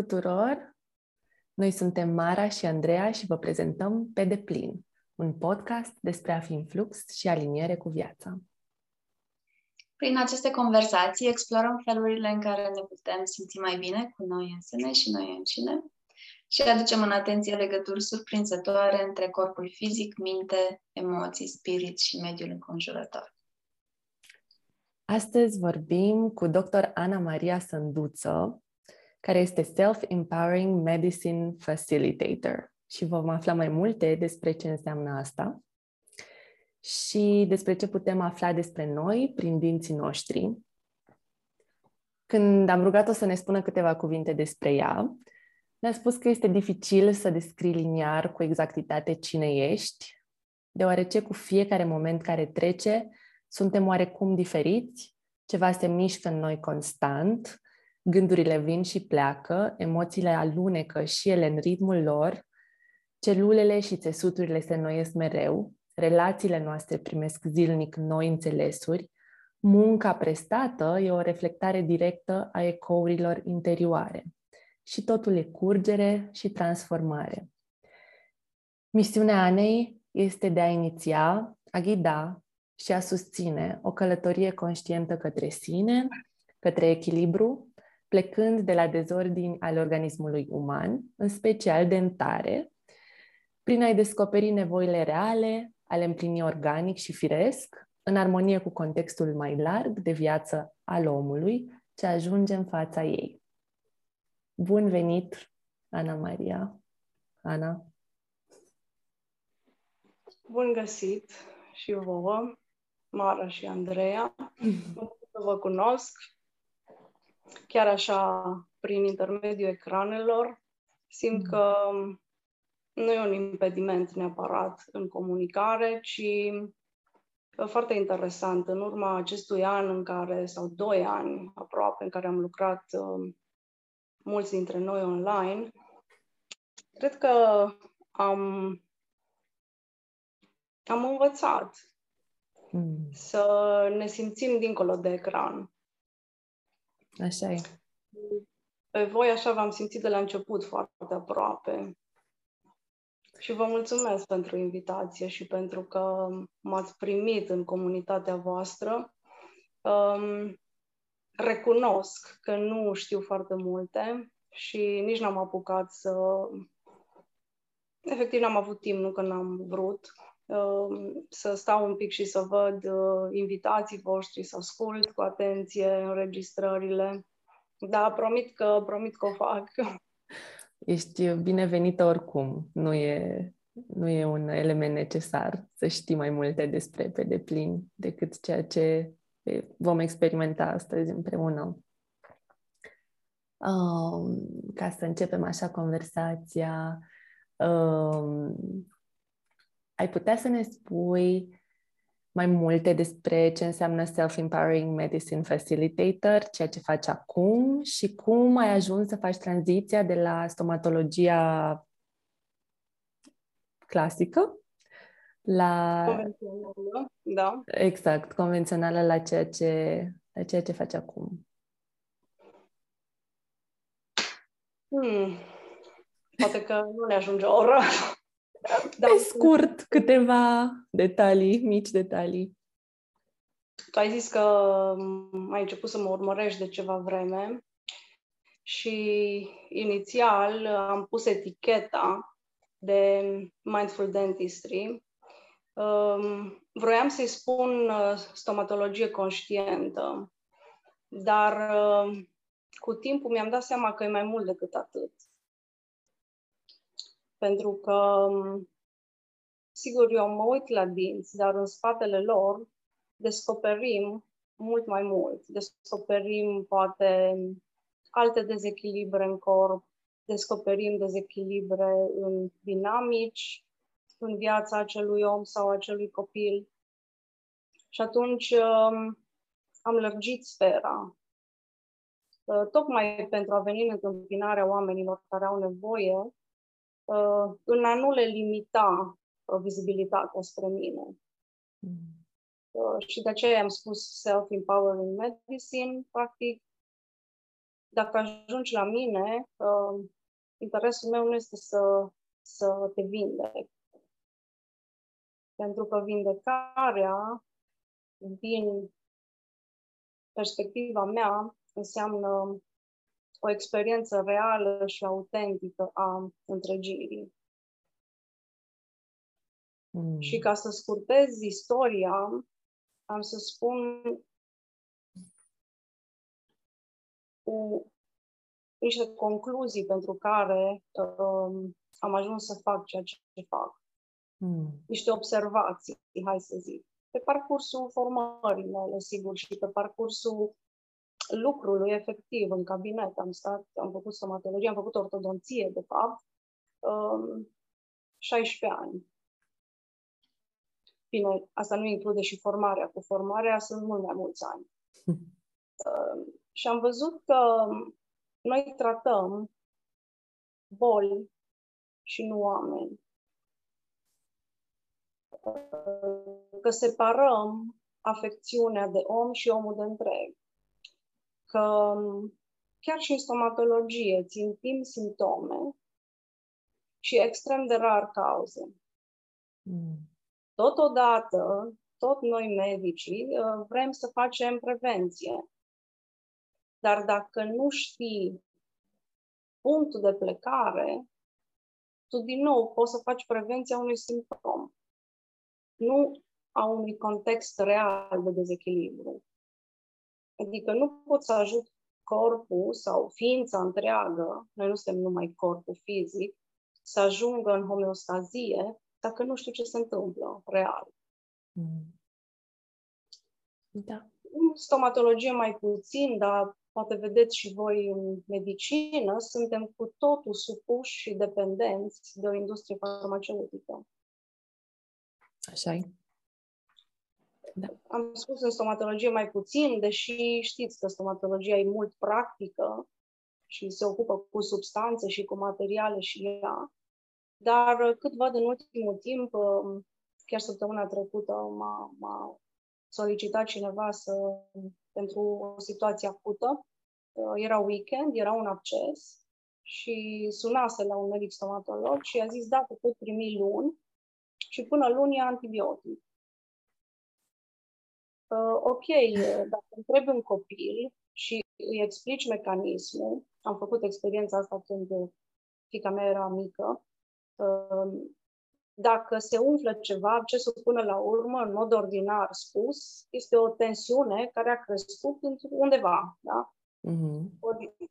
venit tuturor! Noi suntem Mara și Andreea și vă prezentăm Pe deplin, un podcast despre a fi în flux și aliniere cu viața. Prin aceste conversații explorăm felurile în care ne putem simți mai bine cu noi însene și noi încine și aducem în atenție legături surprinzătoare între corpul fizic, minte, emoții, spirit și mediul înconjurător. Astăzi vorbim cu dr. Ana Maria Sânduță, care este Self-Empowering Medicine Facilitator. Și vom afla mai multe despre ce înseamnă asta și despre ce putem afla despre noi prin dinții noștri. Când am rugat-o să ne spună câteva cuvinte despre ea, ne-a spus că este dificil să descrii liniar cu exactitate cine ești, deoarece cu fiecare moment care trece, suntem oarecum diferiți, ceva se mișcă în noi constant, gândurile vin și pleacă, emoțiile alunecă și ele în ritmul lor, celulele și țesuturile se înnoiesc mereu, relațiile noastre primesc zilnic noi înțelesuri, munca prestată e o reflectare directă a ecourilor interioare și totul e curgere și transformare. Misiunea Anei este de a iniția, a ghida și a susține o călătorie conștientă către sine, către echilibru, plecând de la dezordini ale organismului uman, în special dentare, prin a-i descoperi nevoile reale, a le împlini organic și firesc, în armonie cu contextul mai larg de viață al omului ce ajunge în fața ei. Bun venit, Ana Maria. Ana. Bun găsit și vouă, Mara și Andreea. Mă să vă cunosc chiar așa, prin intermediul ecranelor, simt mm. că nu e un impediment neapărat în comunicare, ci foarte interesant. În urma acestui an în care, sau doi ani aproape, în care am lucrat uh, mulți dintre noi online, cred că am, am învățat mm. să ne simțim dincolo de ecran. Așa e. Pe voi așa v-am simțit de la început foarte aproape. Și vă mulțumesc pentru invitație și pentru că m-ați primit în comunitatea voastră. Um, recunosc că nu știu foarte multe și nici n-am apucat să... Efectiv, n-am avut timp, nu că n-am vrut, um, să stau un pic și să văd uh, invitații voștri, să ascult cu atenție înregistrările. Da, promit că, promit că o fac. Ești binevenită oricum. Nu e, nu e un element necesar să știi mai multe despre pe deplin decât ceea ce vom experimenta astăzi împreună. Um, ca să începem așa conversația, um, ai putea să ne spui mai multe despre ce înseamnă Self-Empowering Medicine Facilitator, ceea ce faci acum și cum ai ajuns să faci tranziția de la stomatologia clasică la... Convențională, da. Exact, convențională la ceea ce, la ceea ce faci acum. Hmm. Poate că nu ne ajunge o oră. Da. Pe scurt, câteva detalii, mici detalii. Tu ai zis că ai început să mă urmărești de ceva vreme și inițial am pus eticheta de Mindful Dentistry. Um, vroiam să-i spun uh, stomatologie conștientă, dar uh, cu timpul mi-am dat seama că e mai mult decât atât pentru că, sigur, eu mă uit la dinți, dar în spatele lor descoperim mult mai mult. Descoperim, poate, alte dezechilibre în corp, descoperim dezechilibre în dinamici, în viața acelui om sau acelui copil. Și atunci um, am lărgit sfera, uh, tocmai pentru a veni în întâmpinarea oamenilor care au nevoie uh, în a nu le limita uh, vizibilitatea spre mine. Mm. Uh, și de aceea am spus self-empowering medicine, practic, dacă ajungi la mine, uh, interesul meu nu este să, să te vindec. Pentru că vindecarea, din perspectiva mea, înseamnă o experiență reală și autentică a întregirii. Mm. Și ca să scurtez istoria, am să spun cu niște concluzii pentru care um, am ajuns să fac ceea ce fac. Mm. Niște observații, hai să zic. Pe parcursul formării mele, sigur, și pe parcursul lucrului efectiv în cabinet. Am stat, am făcut stomatologie, am făcut ortodonție, de fapt, um, 16 ani. Bine, asta nu include și formarea. Cu formarea sunt mult mai mulți ani. Uh, și am văzut că noi tratăm boli și nu oameni. Că separăm afecțiunea de om și omul de întreg. Că chiar și în stomatologie țintim simptome și extrem de rar cauze. Mm. Totodată, tot noi medicii uh, vrem să facem prevenție. Dar dacă nu știi punctul de plecare, tu din nou poți să faci prevenția unui simptom, nu a unui context real de dezechilibru. Adică nu poți să ajut corpul sau ființa întreagă, noi nu suntem numai corpul fizic, să ajungă în homeostazie dacă nu știu ce se întâmplă real. Mm. Da. În stomatologie mai puțin, dar poate vedeți și voi în medicină, suntem cu totul supuși și dependenți de o industrie farmaceutică. Așa e. Da. Am spus în stomatologie mai puțin, deși știți că stomatologia e mult practică și se ocupă cu substanțe și cu materiale și ea, dar uh, cât văd în ultimul timp, uh, chiar săptămâna trecută m-a, m-a solicitat cineva să, pentru o situație acută. Uh, era weekend, era un acces și sunase la un medic stomatolog și a zis, da, pot primi luni și până luni e antibiotic. Uh, ok, dacă întrebi un copil și îi explici mecanismul, am făcut experiența asta când fica mea era mică, Ehm, dacă se umflă ceva, accesul până la urmă, în mod ordinar spus, este o tensiune care a crescut undeva. Da? Mm-hmm.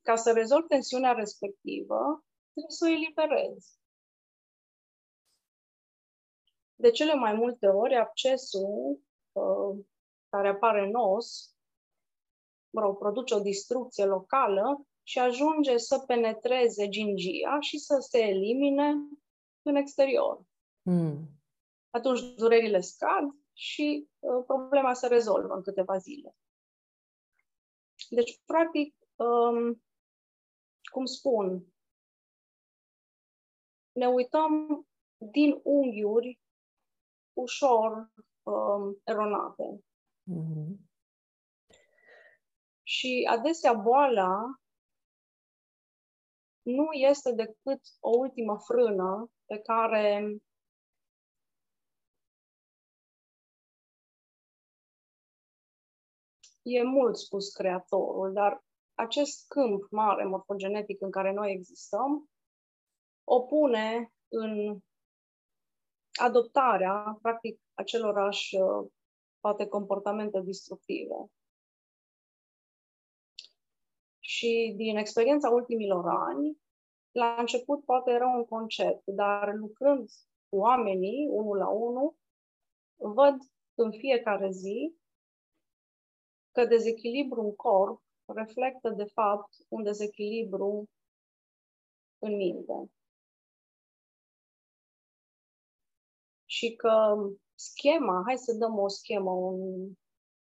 Ca să rezolvi tensiunea respectivă, trebuie să o eliberezi. De cele mai multe ori, accesul uh, care apare în os, mă rog, produce o distrucție locală și ajunge să penetreze gingia și să se elimine în exterior. Mm. Atunci durerile scad și uh, problema se rezolvă în câteva zile. Deci, practic, um, cum spun, ne uităm din unghiuri ușor um, eronate. Mm-hmm. Și adesea boala nu este decât o ultimă frână pe care e mult spus creatorul, dar acest câmp mare morfogenetic în care noi existăm opune în adoptarea, practic, acelorași poate comportamente destructive. Și din experiența ultimilor ani, la început poate era un concept, dar lucrând cu oamenii, unul la unul, văd în fiecare zi că dezechilibru în corp reflectă, de fapt, un dezechilibru în minte. Și că schema, hai să dăm o schemă, un,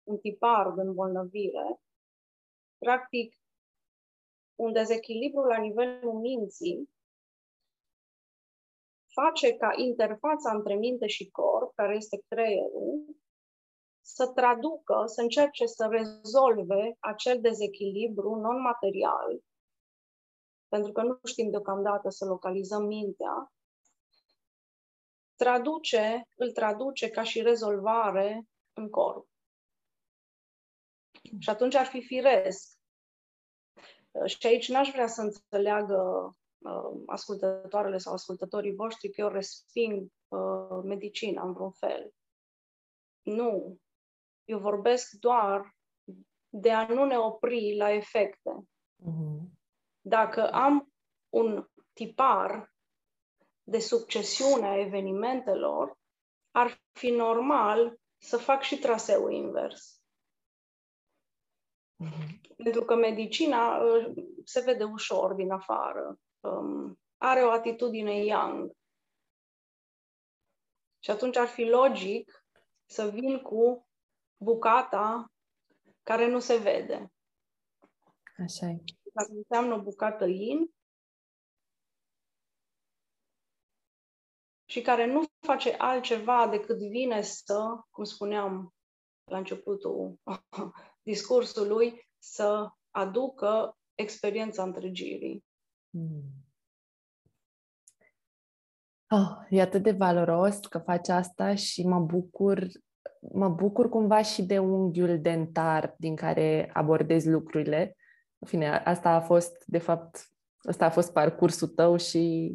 un tipar de îmbolnăvire, practic un dezechilibru la nivelul minții face ca interfața între minte și corp, care este creierul, să traducă, să încerce să rezolve acel dezechilibru non-material, pentru că nu știm deocamdată să localizăm mintea, traduce, îl traduce ca și rezolvare în corp. Și atunci ar fi firesc. Și aici n-aș vrea să înțeleagă uh, ascultătoarele sau ascultătorii voștri că eu resping uh, medicina în vreun fel. Nu. Eu vorbesc doar de a nu ne opri la efecte. Mm-hmm. Dacă am un tipar de succesiune a evenimentelor, ar fi normal să fac și traseul invers. Mm-hmm. Pentru că medicina uh, se vede ușor din afară. Um, are o atitudine young. Și atunci ar fi logic să vin cu bucata care nu se vede. Așa e. Dacă înseamnă o bucată in și care nu face altceva decât vine să, cum spuneam la începutul discursului, să aducă experiența întregirii. Hmm. Oh, e atât de valoros că faci asta și mă bucur, mă bucur cumva și de unghiul dentar din care abordezi lucrurile. În fine, asta a fost, de fapt, asta a fost parcursul tău și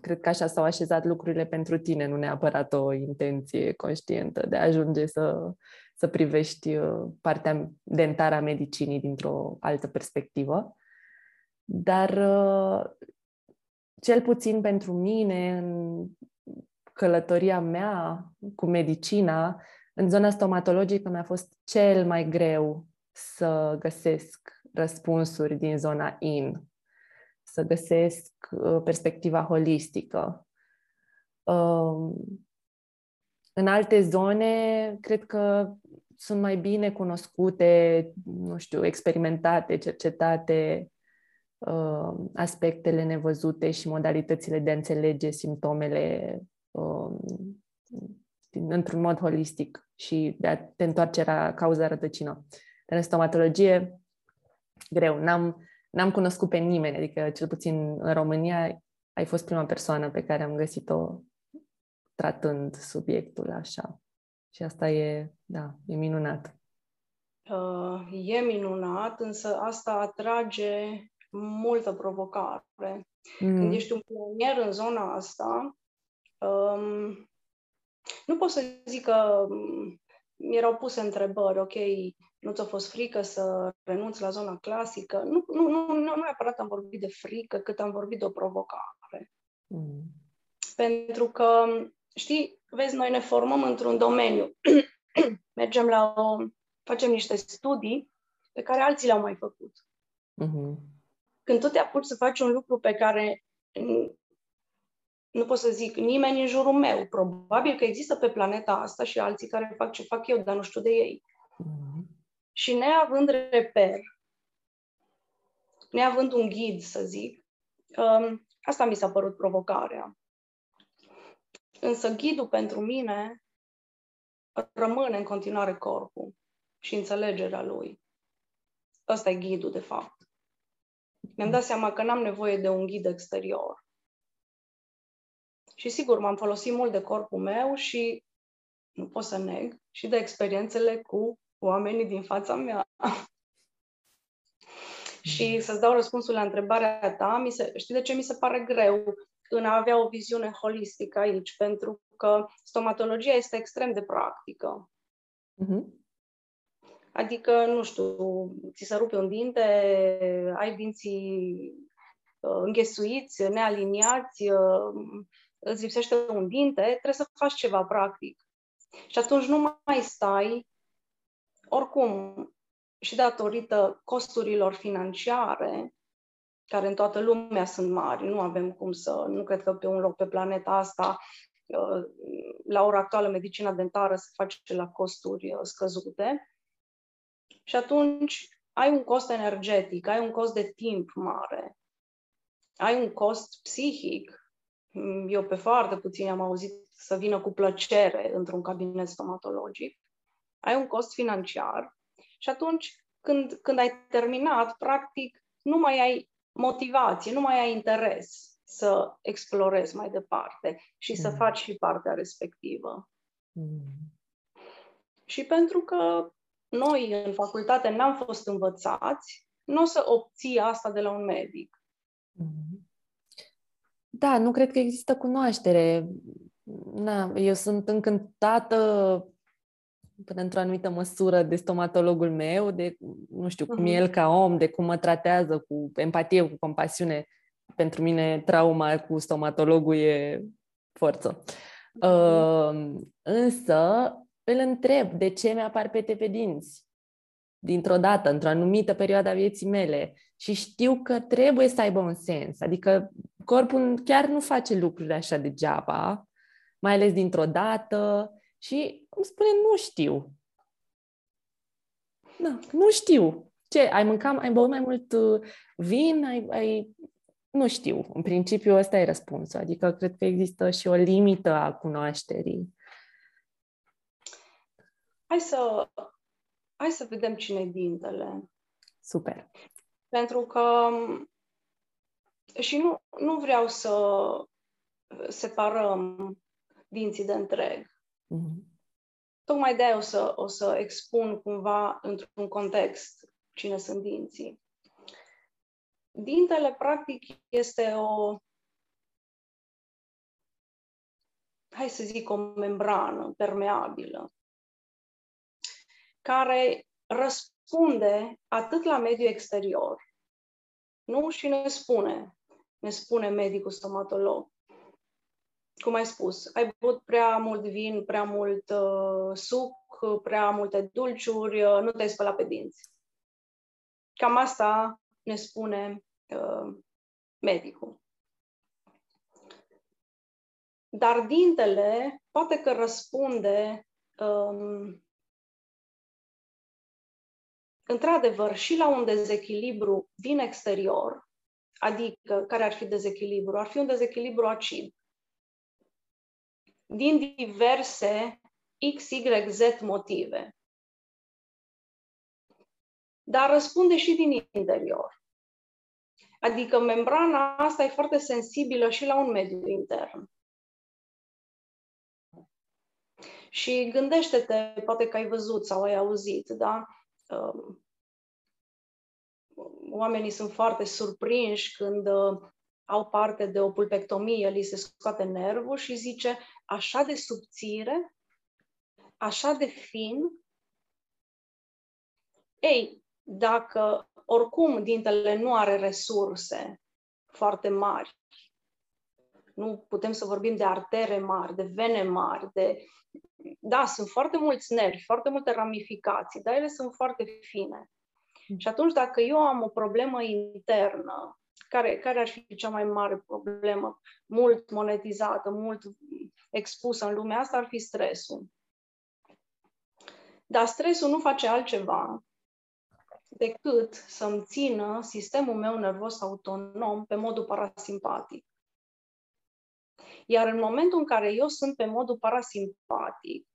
cred că așa s-au așezat lucrurile pentru tine, nu neapărat o intenție conștientă de a ajunge să, să privești uh, partea dentară a medicinii dintr-o altă perspectivă. Dar uh, cel puțin pentru mine, în călătoria mea cu medicina, în zona stomatologică mi-a fost cel mai greu să găsesc răspunsuri din zona in, să găsesc uh, perspectiva holistică. Um, în alte zone, cred că sunt mai bine cunoscute, nu știu, experimentate, cercetate uh, aspectele nevăzute și modalitățile de a înțelege simptomele uh, într-un mod holistic și de a te întoarce la cauza rădăcină. Dar în stomatologie, greu. N-am, n-am cunoscut pe nimeni, adică cel puțin în România ai fost prima persoană pe care am găsit-o tratând subiectul așa. Și asta e, da, e minunat. Uh, e minunat, însă asta atrage multă provocare. Mm. Când ești un pionier în zona asta, um, nu pot să zic că um, mi erau puse întrebări, ok, nu ți-a fost frică să renunți la zona clasică? Nu, nu, nu, nu neapărat am vorbit de frică, cât am vorbit de o provocare. Mm. Pentru că, știi, vezi, noi ne formăm într-un domeniu. Mergem la o... facem niște studii pe care alții le-au mai făcut. Mm-hmm. Când tu te apuci să faci un lucru pe care nu pot să zic nimeni în jurul meu, probabil că există pe planeta asta și alții care fac ce fac eu, dar nu știu de ei. Mm-hmm. Și neavând reper, neavând un ghid, să zic, um, asta mi s-a părut provocarea. Însă ghidul pentru mine rămâne în continuare corpul și înțelegerea lui. Ăsta e ghidul, de fapt. Mi-am dat seama că n-am nevoie de un ghid exterior. Și sigur, m-am folosit mult de corpul meu și nu pot să neg, și de experiențele cu oamenii din fața mea. și să-ți dau răspunsul la întrebarea ta, mi se, știi de ce mi se pare greu în a avea o viziune holistică aici? Pentru că stomatologia este extrem de practică. Uh-huh. Adică, nu știu, ți se rupe un dinte, ai dinții uh, înghesuiți, nealiniați, uh, îți lipsește un dinte, trebuie să faci ceva practic. Și atunci nu mai stai, oricum, și datorită costurilor financiare, care în toată lumea sunt mari, nu avem cum să, nu cred că pe un loc pe planeta asta, uh, la ora actuală, medicina dentară se face la costuri uh, scăzute. Și atunci ai un cost energetic, ai un cost de timp mare, ai un cost psihic Mm, eu pe foarte puțin am auzit să vină cu plăcere într-un cabinet stomatologic. Ai un cost financiar și atunci când, când ai terminat, practic, nu mai ai motivație, nu mai ai interes să explorezi mai departe și să mm. faci și partea respectivă. Mm. Și pentru că noi în facultate n-am fost învățați, nu o să obții asta de la un medic. Mm. Da, nu cred că există cunoaștere. Na, eu sunt încântată până într-o anumită măsură de stomatologul meu, de, nu știu, cum uh-huh. e el ca om, de cum mă tratează cu empatie, cu compasiune. Pentru mine trauma cu stomatologul e forță. Uh-huh. Uh, însă îl întreb de ce mi-apar pete pe dinți dintr-o dată, într-o anumită perioadă a vieții mele și știu că trebuie să aibă un sens. Adică corpul chiar nu face lucruri așa degeaba, mai ales dintr-o dată și îmi spune, nu știu. Da, nu știu. Ce, ai mâncat, ai băut mai mult uh, vin? Ai, ai... Nu știu. În principiu ăsta e răspunsul. Adică cred că există și o limită a cunoașterii. Hai să, hai să vedem cine e dintele. Super. Pentru că și nu, nu vreau să separăm dinții de întreg. Mm-hmm. Tocmai de aia o să, o să expun cumva într-un context cine sunt dinții. Dintele, practic, este o, hai să zic, o membrană permeabilă, care răspunde atât la mediul exterior, nu? Și ne spune, ne spune medicul stomatolog, cum ai spus, ai băut prea mult vin, prea mult uh, suc, prea multe dulciuri, uh, nu te-ai spălat pe dinți. Cam asta ne spune uh, medicul. Dar dintele poate că răspunde um, într-adevăr și la un dezechilibru din exterior, adică care ar fi dezechilibru? Ar fi un dezechilibru acid din diverse X, Y, Z motive. Dar răspunde și din interior. Adică membrana asta e foarte sensibilă și la un mediu intern. Și gândește-te, poate că ai văzut sau ai auzit, da? Um, oamenii sunt foarte surprinși când uh, au parte de o pulpectomie, li se scoate nervul și zice așa de subțire, așa de fin. Ei, dacă oricum dintele nu are resurse foarte mari, nu putem să vorbim de artere mari, de vene mari, de... Da, sunt foarte mulți nervi, foarte multe ramificații, dar ele sunt foarte fine. Și atunci, dacă eu am o problemă internă care, care ar fi cea mai mare problemă, mult monetizată, mult expusă în lumea asta, ar fi stresul. Dar stresul nu face altceva decât să-mi țină sistemul meu nervos autonom pe modul parasimpatic. Iar în momentul în care eu sunt pe modul parasimpatic,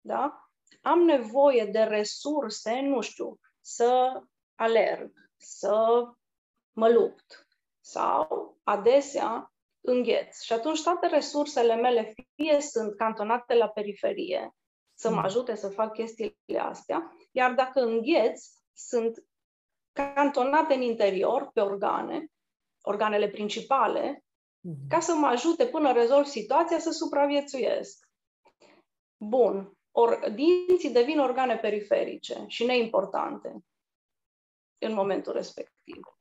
da, am nevoie de resurse, nu știu, să alerg, să mă lupt. Sau, adesea, îngheț. Și atunci toate resursele mele fie sunt cantonate la periferie, să mă mm. ajute să fac chestiile astea, iar dacă îngheț, sunt cantonate în interior, pe organe, organele principale, mm. ca să mă ajute până rezolv situația să supraviețuiesc. Bun. Or, dinții devin organe periferice și neimportante în momentul respectiv.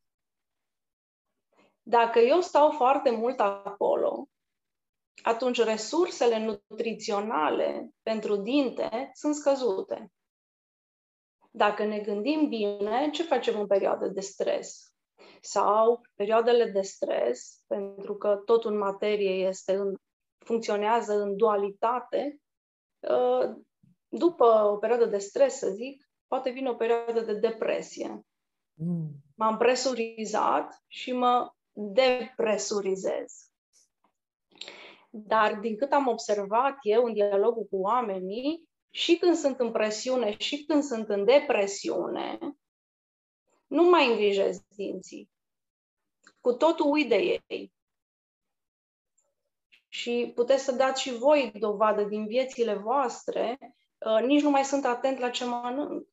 Dacă eu stau foarte mult acolo, atunci resursele nutriționale pentru dinte sunt scăzute. Dacă ne gândim bine, ce facem în perioadă de stres? Sau perioadele de stres, pentru că totul în materie este în, funcționează în dualitate, ă, după o perioadă de stres, să zic, poate vine o perioadă de depresie. Mm. M-am presurizat și mă depresurizez. Dar din cât am observat eu în dialogul cu oamenii, și când sunt în presiune și când sunt în depresiune, nu mai îngrijesc dinții. Cu totul uit de ei. Și puteți să dați și voi dovadă din viețile voastre, uh, nici nu mai sunt atent la ce mănânc.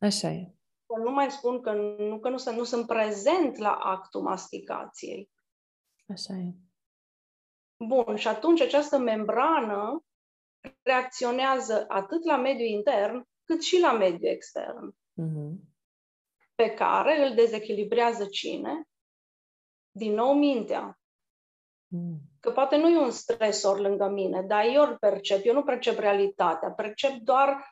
Așa e. Nu mai spun că nu, că nu, sunt, nu sunt prezent la actul masticației. Așa e. Bun, și atunci această membrană reacționează atât la mediul intern, cât și la mediul extern. Mm-hmm. Pe care îl dezechilibrează cine? Din nou mintea. Mm. Că poate nu e un stresor lângă mine, dar eu îl percep, eu nu percep realitatea, percep doar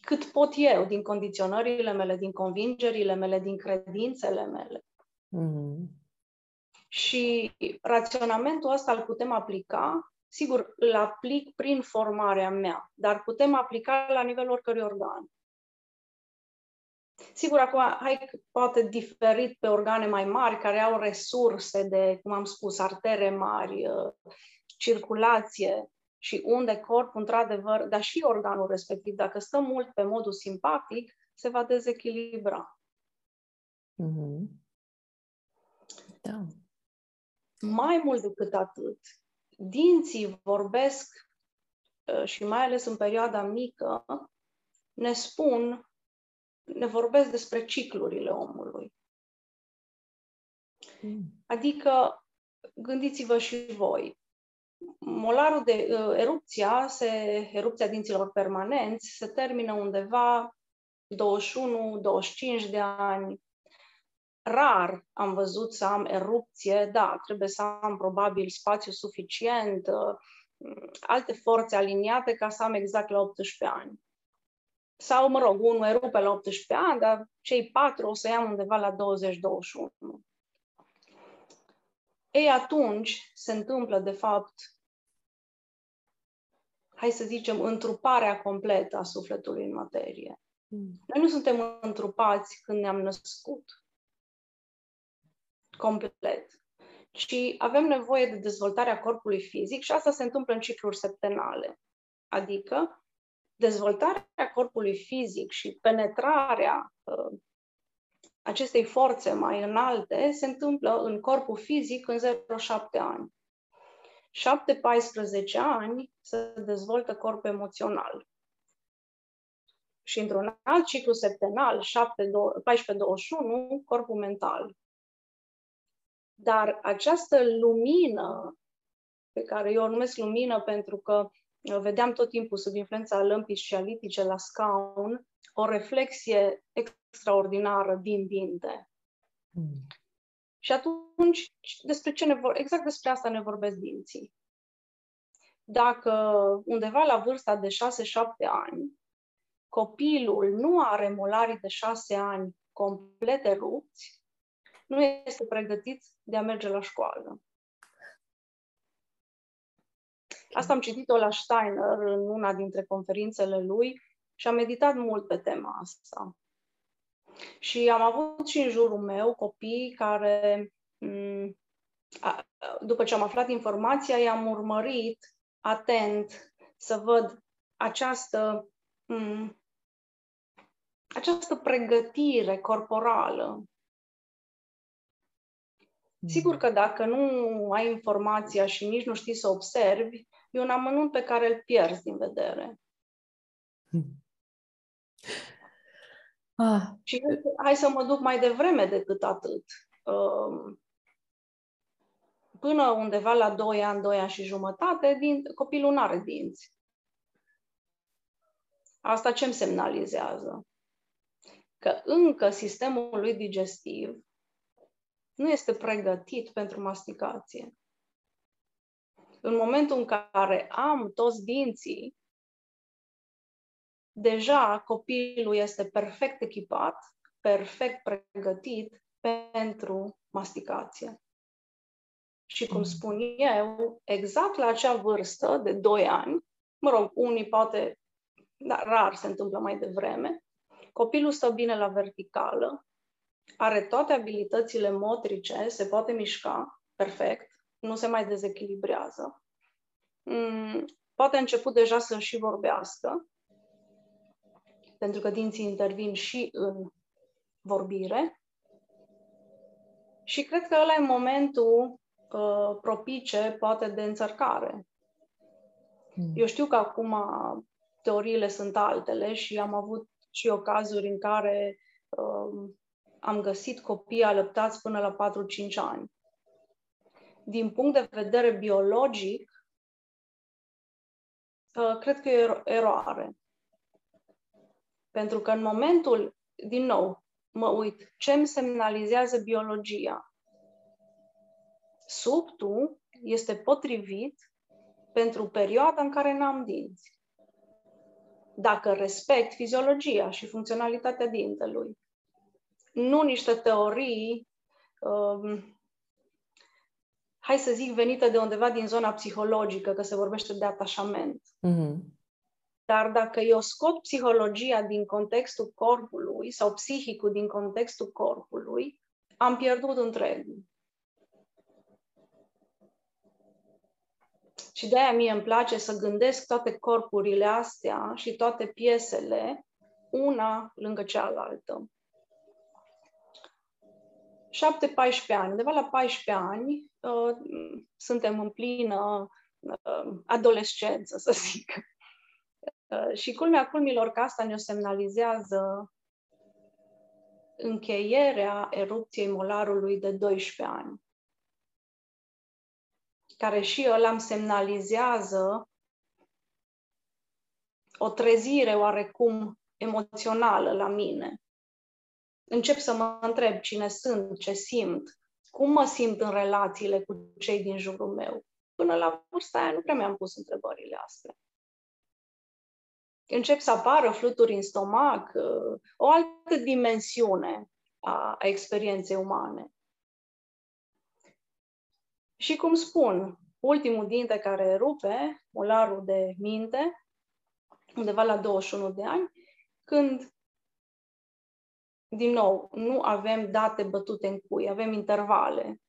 cât pot eu din condiționările mele, din convingerile mele, din credințele mele. Mm-hmm. Și raționamentul ăsta îl putem aplica, sigur, îl aplic prin formarea mea, dar putem aplica la nivelul oricărui organ. Sigur, acum, hai poate diferit pe organe mai mari, care au resurse de, cum am spus, artere mari, uh, circulație și unde corpul, într-adevăr, dar și organul respectiv, dacă stă mult pe modul simpatic, se va dezechilibra. Mm-hmm. Da. Mai mult decât atât, dinții vorbesc, uh, și mai ales în perioada mică, ne spun ne vorbesc despre ciclurile omului. Mm. Adică, gândiți-vă și voi, molarul de uh, erupția, se, erupția dinților permanenți, se termină undeva 21-25 de ani. Rar am văzut să am erupție, da, trebuie să am probabil spațiu suficient, uh, alte forțe aliniate ca să am exact la 18 ani. Sau, mă rog, unul erupe la 18 ani, dar cei patru o să ia undeva la 20-21. Ei, atunci se întâmplă, de fapt, hai să zicem, întruparea completă a sufletului în materie. Mm. Noi nu suntem întrupați când ne-am născut. Complet. Și avem nevoie de dezvoltarea corpului fizic și asta se întâmplă în cicluri septenale. Adică dezvoltarea corpului fizic și penetrarea uh, acestei forțe mai înalte se întâmplă în corpul fizic în 0-7 ani. 7-14 ani se dezvoltă corpul emoțional. Și într-un alt ciclu septenal, 14-21, corpul mental. Dar această lumină, pe care eu o numesc lumină pentru că vedeam tot timpul sub influența lămpii scialitice la scaun o reflexie extraordinară din dinte. Mm. Și atunci, despre ce ne vor, exact despre asta ne vorbesc dinții. Dacă undeva la vârsta de 6-7 ani, copilul nu are molarii de 6 ani complete rupți, nu este pregătit de a merge la școală. Asta am citit-o la Steiner în una dintre conferințele lui și am meditat mult pe tema asta. Și am avut și în jurul meu copii care, mm, după ce am aflat informația, i-am urmărit atent să văd această, mm, această pregătire corporală. Sigur că dacă nu ai informația și nici nu știi să observi, e un amănunt pe care îl pierzi din vedere. Ah. Și hai să mă duc mai devreme decât atât. Um, până undeva la 2 ani, 2 ani și jumătate, din, copilul nu are dinți. Asta ce îmi semnalizează? Că încă sistemul lui digestiv nu este pregătit pentru masticație în momentul în care am toți dinții, deja copilul este perfect echipat, perfect pregătit pentru masticație. Și cum mm. spun eu, exact la acea vârstă de 2 ani, mă rog, unii poate, dar rar se întâmplă mai devreme, copilul stă bine la verticală, are toate abilitățile motrice, se poate mișca perfect, nu se mai dezechilibrează. Mm, poate a început deja să și vorbească, pentru că dinții intervin și în vorbire. Și cred că ăla e momentul uh, propice, poate, de înțărcare. Mm. Eu știu că acum teoriile sunt altele și am avut și eu cazuri în care uh, am găsit copii alăptați până la 4-5 ani. Din punct de vedere biologic, uh, cred că e ero- eroare. Pentru că în momentul, din nou, mă uit, ce îmi semnalizează biologia? Subtul este potrivit pentru perioada în care n-am dinți. Dacă respect fiziologia și funcționalitatea dintelui, nu niște teorii, um, hai să zic, venite de undeva din zona psihologică, că se vorbește de atașament. Mm-hmm. Dar dacă eu scot psihologia din contextul corpului sau psihicul din contextul corpului, am pierdut întreg. Și de-aia mie îmi place să gândesc toate corpurile astea și toate piesele una lângă cealaltă. 7-14 ani, undeva la 14 ani, uh, suntem în plină uh, adolescență, să zic. Uh, și culmea culmilor că asta ne semnalizează încheierea erupției molarului de 12 ani, care și ăla îmi semnalizează o trezire oarecum emoțională la mine. Încep să mă întreb cine sunt, ce simt, cum mă simt în relațiile cu cei din jurul meu. Până la vârsta aia nu prea mi-am pus întrebările astea încep să apară fluturi în stomac, uh, o altă dimensiune a, a experienței umane. Și cum spun, ultimul dinte care rupe, molarul de minte, undeva la 21 de ani, când, din nou, nu avem date bătute în cui, avem intervale.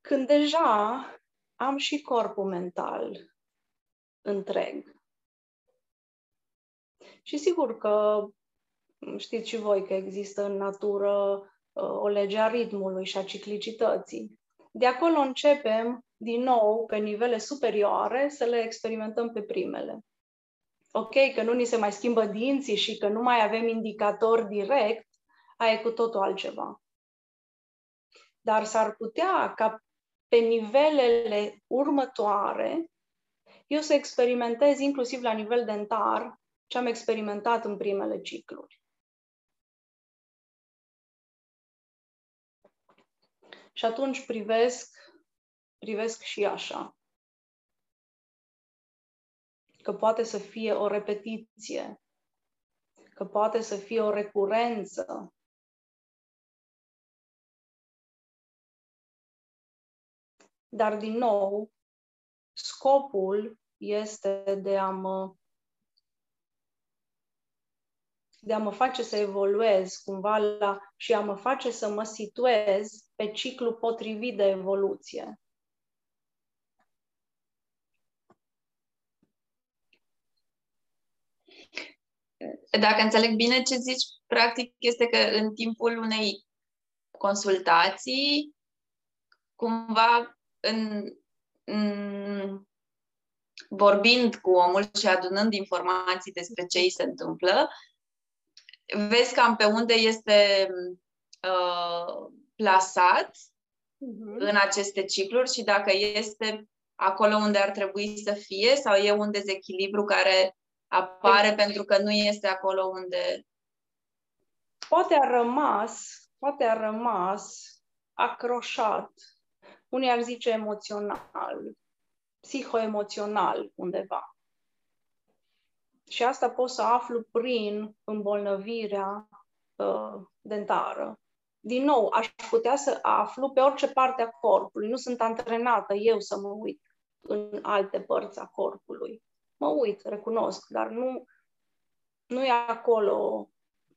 Când deja am și corpul mental întreg. Și sigur că știți și voi că există în natură uh, o lege a ritmului și a ciclicității. De acolo începem, din nou, pe nivele superioare, să le experimentăm pe primele. Ok, că nu ni se mai schimbă dinții și că nu mai avem indicator direct, aia e cu totul altceva. Dar s-ar putea ca pe nivelele următoare eu să experimentez inclusiv la nivel dentar ce am experimentat în primele cicluri. Și atunci privesc, privesc și așa. Că poate să fie o repetiție, că poate să fie o recurență. Dar, din nou, scopul este de a mă de a mă face să evoluez cumva la, și a mă face să mă situez pe ciclu potrivit de evoluție. Dacă înțeleg bine ce zici, practic este că în timpul unei consultații, cumva în, în vorbind cu omul și adunând informații despre ce îi se întâmplă, vezi cam pe unde este uh, plasat uh-huh. în aceste cicluri și dacă este acolo unde ar trebui să fie sau e un dezechilibru care apare deci, pentru că nu este acolo unde... Poate a rămas, poate a rămas acroșat, unii ar zice emoțional, psihoemoțional undeva. Și asta pot să aflu prin îmbolnăvirea uh, dentară. Din nou, aș putea să aflu pe orice parte a corpului. Nu sunt antrenată eu să mă uit în alte părți a corpului. Mă uit, recunosc, dar nu, nu e acolo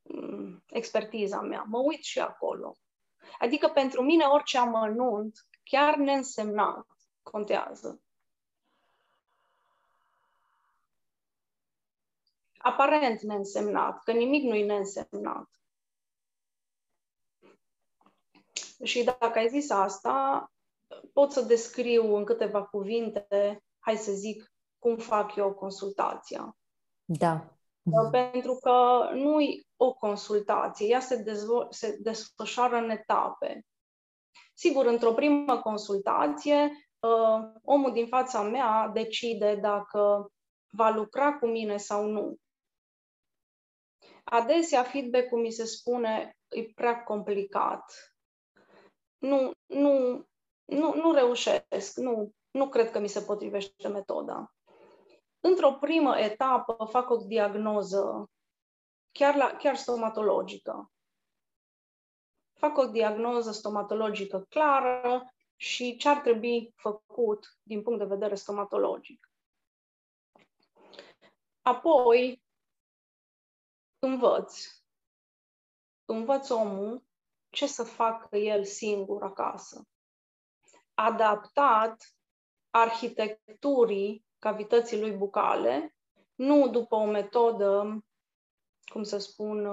um, expertiza mea. Mă uit și acolo. Adică pentru mine orice amănunt, chiar neînsemnat, contează. Aparent neînsemnat, că nimic nu e neînsemnat. Și dacă ai zis asta, pot să descriu în câteva cuvinte, hai să zic, cum fac eu consultația. Da. Pentru că nu e o consultație, ea se, dezvo- se desfășoară în etape. Sigur, într-o primă consultație, uh, omul din fața mea decide dacă va lucra cu mine sau nu. Adesea feedback-ul mi se spune e prea complicat. Nu, nu, nu, nu reușesc, nu, nu cred că mi se potrivește metoda. Într-o primă etapă fac o diagnoză, chiar, la, chiar stomatologică. Fac o diagnoză stomatologică clară și ce ar trebui făcut din punct de vedere stomatologic. Apoi învăț. Învăț omul ce să facă el singur acasă. Adaptat arhitecturii cavității lui bucale, nu după o metodă, cum să spun,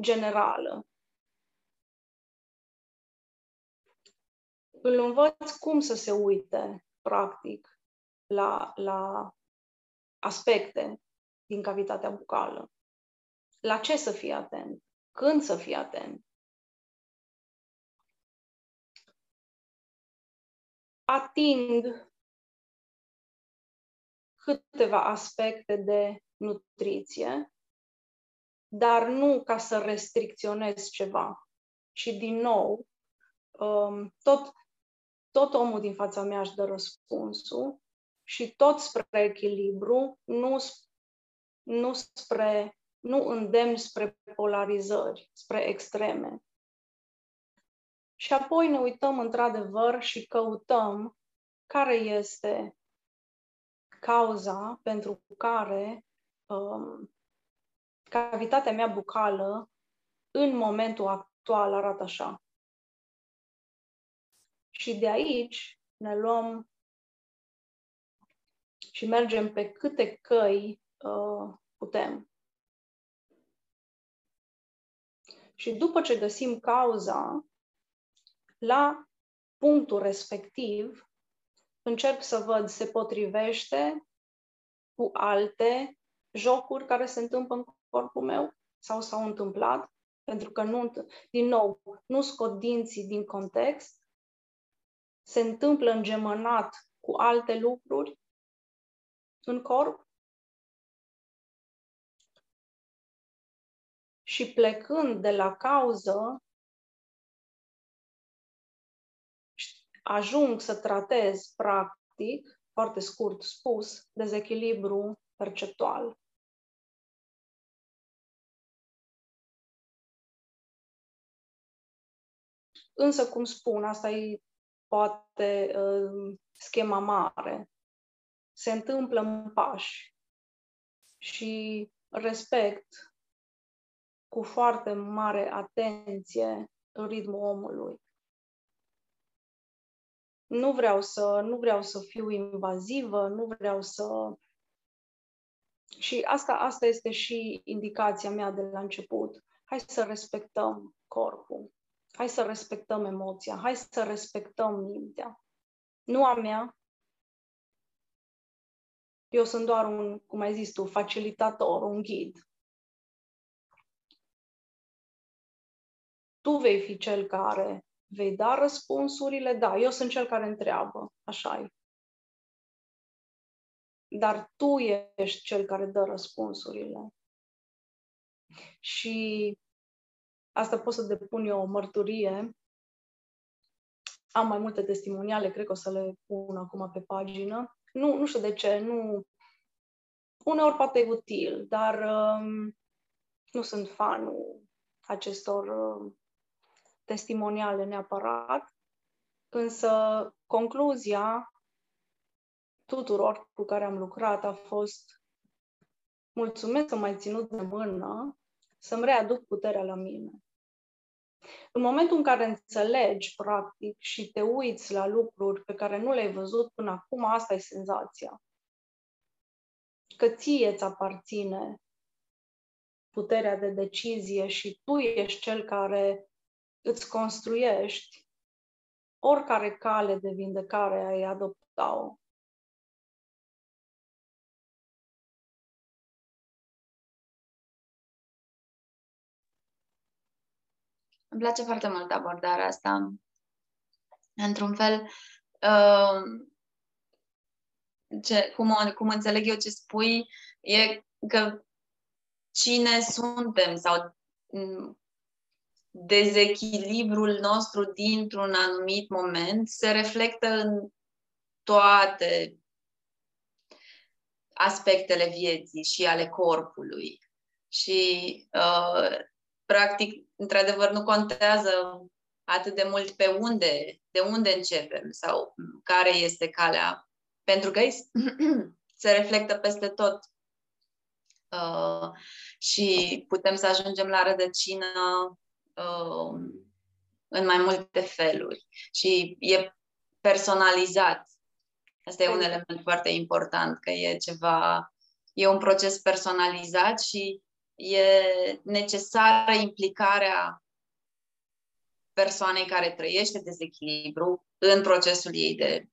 generală. Îl învăț cum să se uite, practic, la, la aspecte din cavitatea bucală. La ce să fie atent? Când să fie atent? Atind câteva aspecte de nutriție, dar nu ca să restricționez ceva. Și din nou, um, tot, tot omul din fața mea își dă răspunsul și tot spre echilibru, nu, nu spre nu îndemn spre polarizări, spre extreme. Și apoi ne uităm într-adevăr și căutăm care este cauza pentru care um, cavitatea mea bucală în momentul actual arată așa. Și de aici ne luăm și mergem pe câte căi uh, putem. Și după ce găsim cauza, la punctul respectiv, încerc să văd se potrivește cu alte jocuri care se întâmplă în corpul meu sau s-au întâmplat, pentru că nu, din nou, nu scot dinții din context, se întâmplă îngemănat cu alte lucruri în corp și plecând de la cauză, ajung să tratez practic, foarte scurt spus, dezechilibru perceptual. Însă, cum spun, asta e poate uh, schema mare. Se întâmplă în pași și respect cu foarte mare atenție ritmul omului. Nu vreau să, nu vreau să fiu invazivă, nu vreau să. Și asta, asta este și indicația mea de la început. Hai să respectăm corpul. Hai să respectăm emoția. Hai să respectăm mintea. Nu a mea. Eu sunt doar un, cum ai zis tu, facilitator, un ghid. Tu vei fi cel care vei da răspunsurile, da, eu sunt cel care întreabă, așa e. Dar tu ești cel care dă răspunsurile. Și asta pot să depun eu o mărturie. Am mai multe testimoniale, cred că o să le pun acum pe pagină. Nu, nu știu de ce, nu... Uneori poate e util, dar um, nu sunt fanul acestor uh, testimoniale neapărat, însă concluzia tuturor cu care am lucrat a fost mulțumesc că m-ai ținut de mână să-mi readuc puterea la mine. În momentul în care înțelegi, practic, și te uiți la lucruri pe care nu le-ai văzut până acum, asta e senzația. Că ție îți aparține puterea de decizie și tu ești cel care îți construiești oricare cale de vindecare ai adopta-o. Îmi place foarte mult abordarea asta. Într-un fel, uh, ce, cum, cum înțeleg eu ce spui, e că cine suntem sau mm, dezechilibrul nostru dintr-un anumit moment se reflectă în toate aspectele vieții și ale corpului. Și, uh, practic, într-adevăr, nu contează atât de mult pe unde, de unde începem sau care este calea, pentru că se reflectă peste tot. Uh, și putem să ajungem la rădăcină uh, în mai multe feluri. Și e personalizat. Asta e un element foarte important, că e ceva, e un proces personalizat și e necesară implicarea persoanei care trăiește dezechilibru în procesul ei de,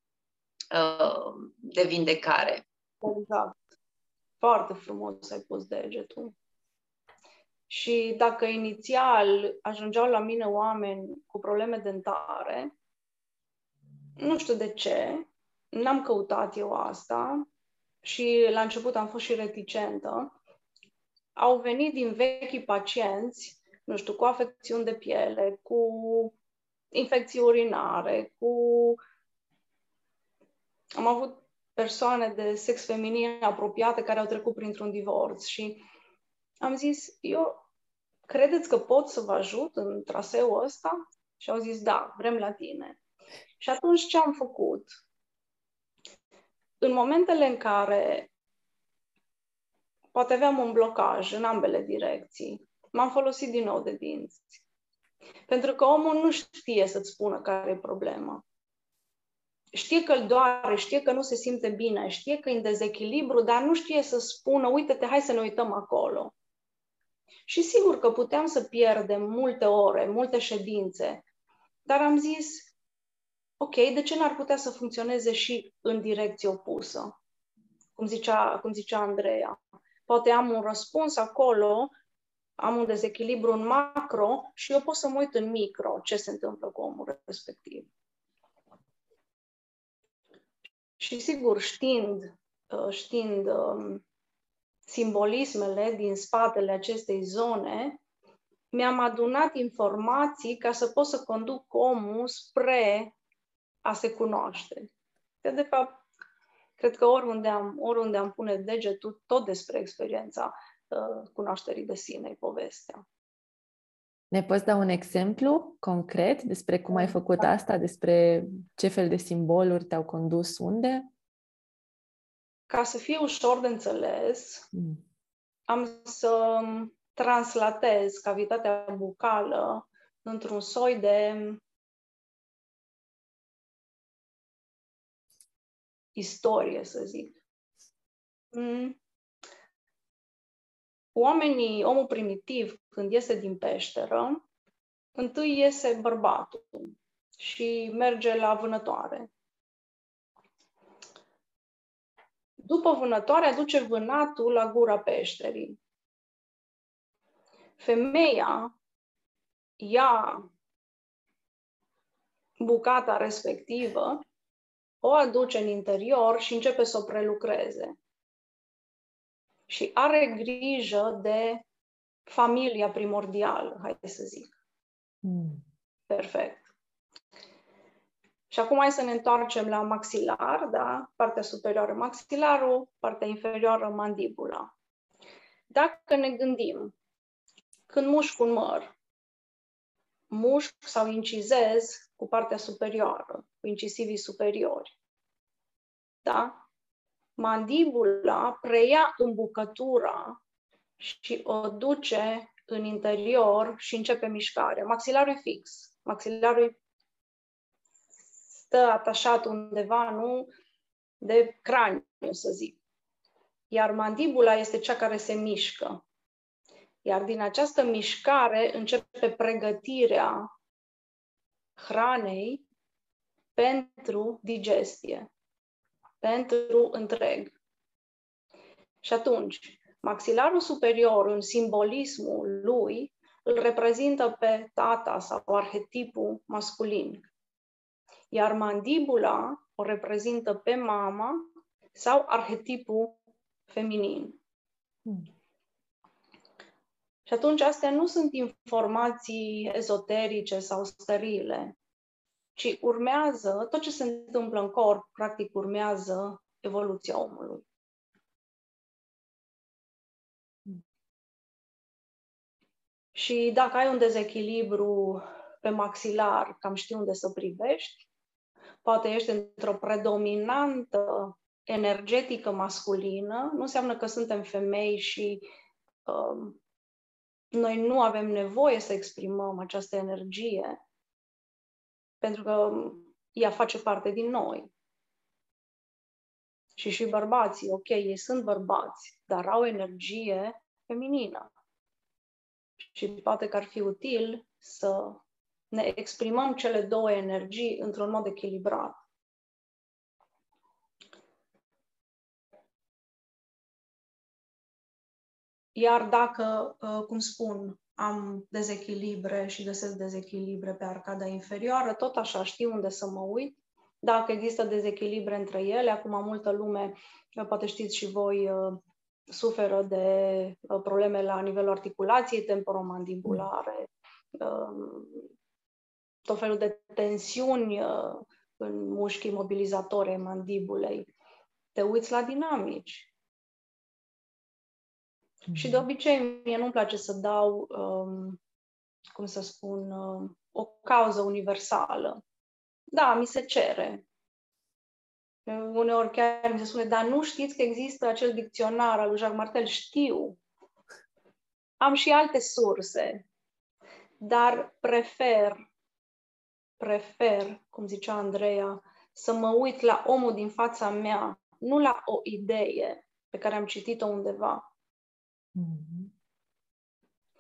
uh, de vindecare. Exact. Foarte frumos ai pus degetul. Și dacă inițial ajungeau la mine oameni cu probleme dentare, nu știu de ce, n-am căutat eu asta și la început am fost și reticentă, au venit din vechi pacienți nu știu, cu afecțiuni de piele, cu infecții urinare, cu... Am avut persoane de sex feminin apropiate care au trecut printr-un divorț și am zis, eu credeți că pot să vă ajut în traseul ăsta? Și au zis, da, vrem la tine. Și atunci ce am făcut? În momentele în care poate aveam un blocaj în ambele direcții, m-am folosit din nou de dinți. Pentru că omul nu știe să-ți spună care e problema. Știe că îl doare, știe că nu se simte bine, știe că e în dezechilibru, dar nu știe să spună, uite-te, hai să ne uităm acolo. Și sigur că puteam să pierdem multe ore, multe ședințe, dar am zis, ok, de ce n-ar putea să funcționeze și în direcție opusă? Cum zicea, cum zicea Andreea. Poate am un răspuns acolo am un dezechilibru în macro și eu pot să mă uit în micro ce se întâmplă cu omul respectiv. Și sigur, știind, uh, știind um, simbolismele din spatele acestei zone, mi-am adunat informații ca să pot să conduc omul spre a se cunoaște. De, de fapt, cred că oriunde am, oriunde am pune degetul, tot despre experiența Uh, cunoașterii de sine, povestea. Ne poți da un exemplu concret despre cum ai făcut da. asta, despre ce fel de simboluri te-au condus unde? Ca să fie ușor de înțeles, mm. am să translatez cavitatea bucală într-un soi de istorie, să zic. Mm oamenii, omul primitiv, când iese din peșteră, întâi iese bărbatul și merge la vânătoare. După vânătoare aduce vânatul la gura peșterii. Femeia ia bucata respectivă, o aduce în interior și începe să o prelucreze și are grijă de familia primordială, hai să zic. Mm. Perfect. Și acum hai să ne întoarcem la maxilar, da? Partea superioară maxilarul, partea inferioară mandibula. Dacă ne gândim, când mușc un măr, mușc sau incizez cu partea superioară, cu incisivii superiori. Da? mandibula preia bucătura și o duce în interior și începe mișcarea. Maxilarul e fix. Maxilarul stă atașat undeva, nu de craniu, să zic. Iar mandibula este cea care se mișcă. Iar din această mișcare începe pregătirea hranei pentru digestie, pentru întreg. Și atunci, maxilarul superior, în simbolismul lui, îl reprezintă pe tata sau arhetipul masculin. Iar mandibula o reprezintă pe mama sau arhetipul feminin. Hmm. Și atunci astea nu sunt informații ezoterice sau sterile, ci urmează, tot ce se întâmplă în corp, practic urmează evoluția omului. Și dacă ai un dezechilibru pe maxilar, cam știi unde să privești, poate ești într-o predominantă energetică masculină, nu înseamnă că suntem femei și um, noi nu avem nevoie să exprimăm această energie, pentru că ea face parte din noi. Și și bărbații, ok, ei sunt bărbați, dar au energie feminină. Și poate că ar fi util să ne exprimăm cele două energii într-un mod echilibrat. Iar dacă, uh, cum spun, am dezechilibre și găsesc dezechilibre pe arcada inferioară, tot așa știu unde să mă uit. Dacă există dezechilibre între ele, acum multă lume, uh, poate știți și voi, uh, suferă de probleme la nivelul articulației temporomandibulare, um, tot felul de tensiuni în mușchii mobilizatori ai mandibulei. Te uiți la dinamici. Și de mhm. obicei, mie nu-mi place să dau, um, cum să spun, uh, o cauză universală. Da, mi se cere. Uneori chiar mi se spune, dar nu știți că există acel dicționar al lui Jacques Martel? Știu. Am și alte surse. Dar prefer, prefer, cum zicea Andreea, să mă uit la omul din fața mea, nu la o idee pe care am citit-o undeva. Mm-hmm.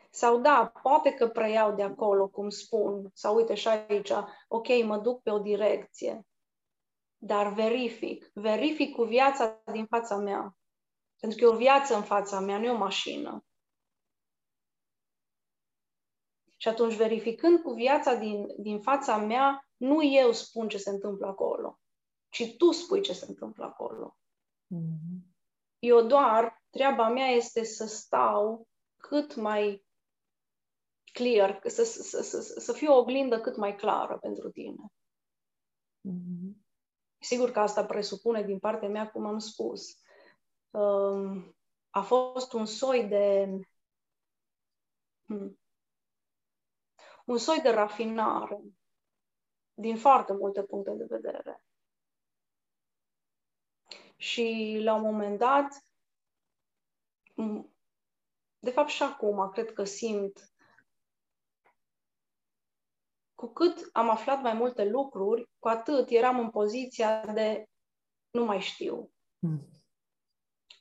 Sau da, poate că preiau de acolo, cum spun, sau uite și aici, ok, mă duc pe o direcție, dar verific, verific cu viața din fața mea. Pentru că e o viață în fața mea, nu e o mașină. Și atunci, verificând cu viața din, din fața mea, nu eu spun ce se întâmplă acolo, ci tu spui ce se întâmplă acolo. Mm-hmm. Eu doar, treaba mea este să stau cât mai clear, să, să, să, să fiu o oglindă cât mai clară pentru tine. Mm-hmm. Sigur că asta presupune din partea mea, cum am spus, um, a fost un soi de hmm, un soi de rafinare din foarte multe puncte de vedere. Și la un moment dat, de fapt și acum, cred că simt, cu cât am aflat mai multe lucruri, cu atât eram în poziția de nu mai știu. Mm.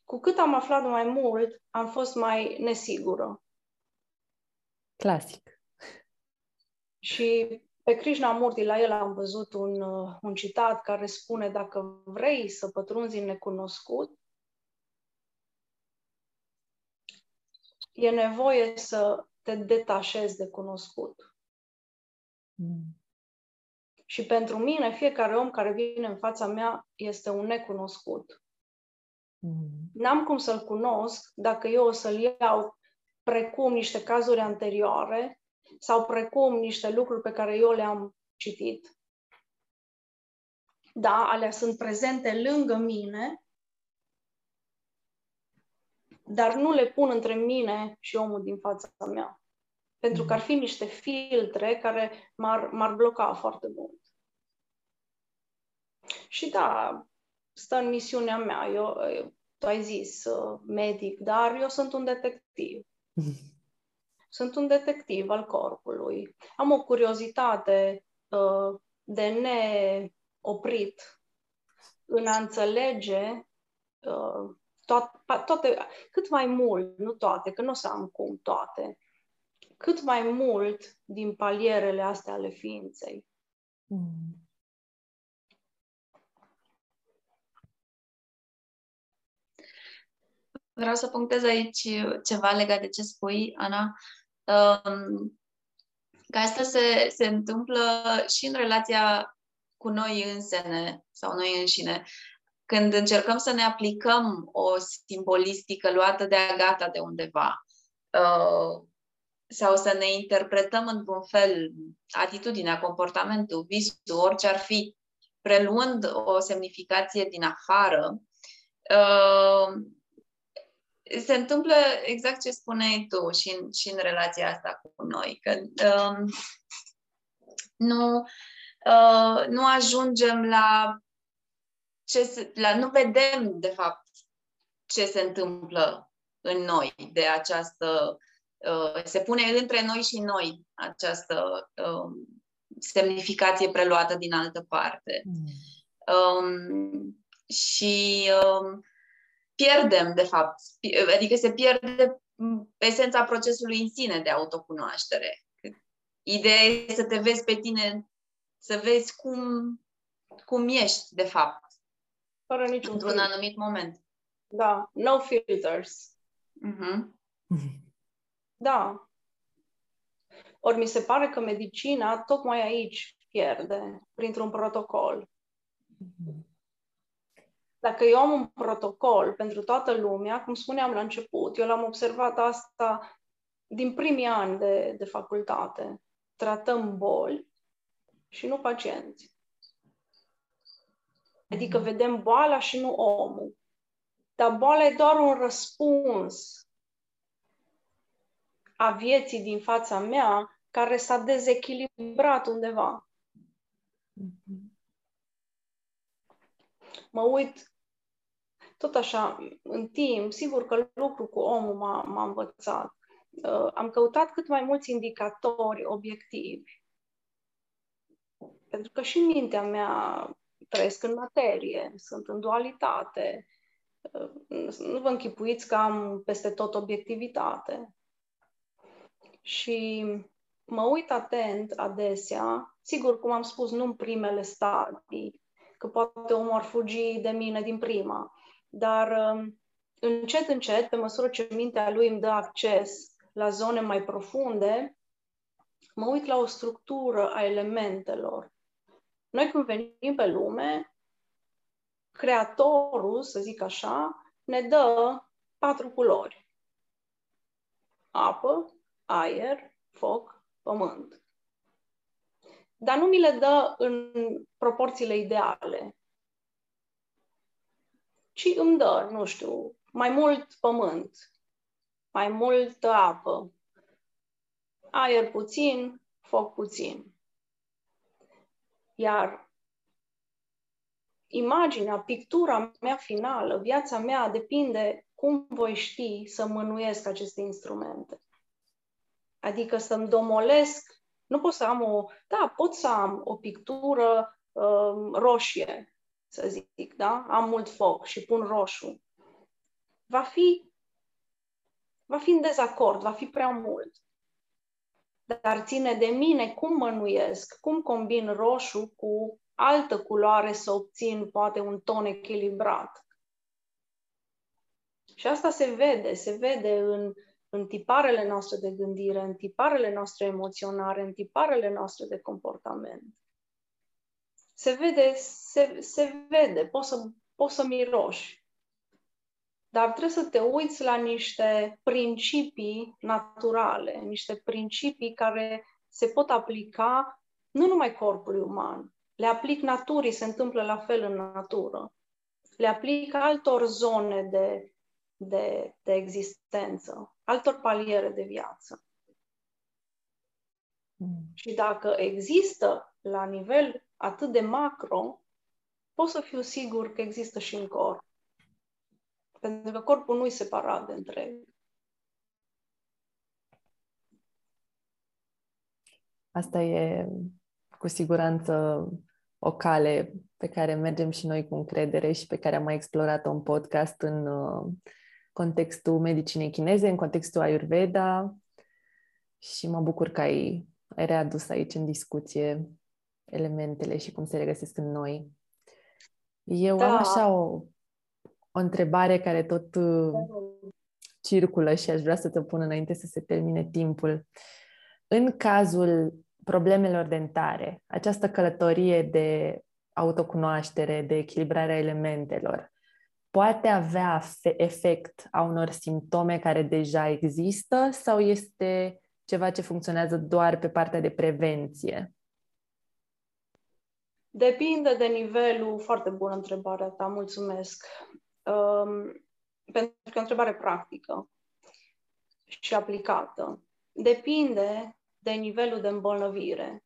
Cu cât am aflat mai mult, am fost mai nesigură. Clasic. Și pe Krishnamurti, la el am văzut un, uh, un citat care spune dacă vrei să pătrunzi în necunoscut, e nevoie să te detașezi de cunoscut. Mm. Și pentru mine, fiecare om care vine în fața mea este un necunoscut. Mm. N-am cum să-l cunosc dacă eu o să-l iau precum niște cazuri anterioare sau precum niște lucruri pe care eu le-am citit. Da, alea sunt prezente lângă mine, dar nu le pun între mine și omul din fața mea. Pentru că ar fi niște filtre care m-ar, m-ar bloca foarte mult. Și da, stă în misiunea mea. Eu, tu ai zis uh, medic, dar eu sunt un detectiv. Sunt un detectiv al corpului. Am o curiozitate uh, de neoprit în a înțelege uh, toate, toate, cât mai mult, nu toate, că nu o să am cum toate, cât mai mult din palierele astea ale ființei. Mm. Vreau să punctez aici ceva legat de ce spui, Ana. Um, că asta se, se întâmplă și în relația cu noi însene sau noi înșine. Când încercăm să ne aplicăm o simbolistică luată de-a gata de undeva uh, sau să ne interpretăm într-un fel atitudinea, comportamentul, visul, orice ar fi, preluând o semnificație din afară, uh, se întâmplă exact ce spuneai tu și în, și în relația asta cu noi, că um, nu, uh, nu ajungem la ce se, la, nu vedem de fapt ce se întâmplă în noi de această uh, se pune între noi și noi această uh, semnificație preluată din altă parte. Mm. Um, și um, pierdem, de fapt, adică se pierde esența procesului în sine de autocunoaștere. Ideea e să te vezi pe tine, să vezi cum, cum ești, de fapt. Fără niciun Într-un filtr. anumit moment. Da, no filters. Uh-huh. Da. Ori mi se pare că medicina tocmai aici pierde, printr-un protocol. Uh-huh. Dacă eu am un protocol pentru toată lumea, cum spuneam la început, eu l-am observat asta din primii ani de, de facultate. Tratăm boli și nu pacienți. Adică mhm. vedem boala și nu omul. Dar boala e doar un răspuns a vieții din fața mea care s-a dezechilibrat undeva. Mm-hmm mă uit tot așa, în timp, sigur că lucru cu omul m-a, m-a învățat. Uh, am căutat cât mai mulți indicatori obiectivi. Pentru că și mintea mea trăiesc în materie, sunt în dualitate. Uh, nu vă închipuiți că am peste tot obiectivitate. Și mă uit atent adesea, sigur, cum am spus, nu în primele stadii, că poate omul ar fugi de mine din prima. Dar um, încet, încet, pe măsură ce mintea lui îmi dă acces la zone mai profunde, mă uit la o structură a elementelor. Noi când venim pe lume, creatorul, să zic așa, ne dă patru culori. Apă, aer, foc, pământ dar nu mi le dă în proporțiile ideale, ci îmi dă, nu știu, mai mult pământ, mai multă apă, aer puțin, foc puțin. Iar imaginea, pictura mea finală, viața mea depinde cum voi ști să mânuiesc aceste instrumente. Adică să-mi domolesc nu pot să am o... Da, pot să am o pictură uh, roșie, să zic, da? Am mult foc și pun roșu. Va fi, va fi în dezacord, va fi prea mult. Dar ține de mine cum mănuiesc, cum combin roșu cu altă culoare să obțin poate un ton echilibrat. Și asta se vede, se vede în în tiparele noastre de gândire, în tiparele noastre emoționare, în tiparele noastre de comportament. Se vede, se, se vede, poți să, poți să miroși. Dar trebuie să te uiți la niște principii naturale, niște principii care se pot aplica nu numai corpului uman, le aplic naturii, se întâmplă la fel în natură. Le aplic altor zone de, de, de existență altor paliere de viață. Mm. Și dacă există la nivel atât de macro, pot să fiu sigur că există și în corp. Pentru că corpul nu e separat de întreg. Asta e cu siguranță o cale pe care mergem și noi cu încredere și pe care am mai explorat-o în podcast în uh, contextul medicinei chineze, în contextul Ayurveda și mă bucur că ai, ai readus aici în discuție elementele și cum se regăsesc în noi. Eu da. am așa o, o întrebare care tot uh, circulă și aș vrea să te pun înainte să se termine timpul. În cazul problemelor dentare, această călătorie de autocunoaștere, de echilibrare a elementelor, poate avea efect a unor simptome care deja există sau este ceva ce funcționează doar pe partea de prevenție? Depinde de nivelul, foarte bună întrebarea ta, mulțumesc. Um, pentru că e o întrebare practică și aplicată. Depinde de nivelul de îmbolnăvire.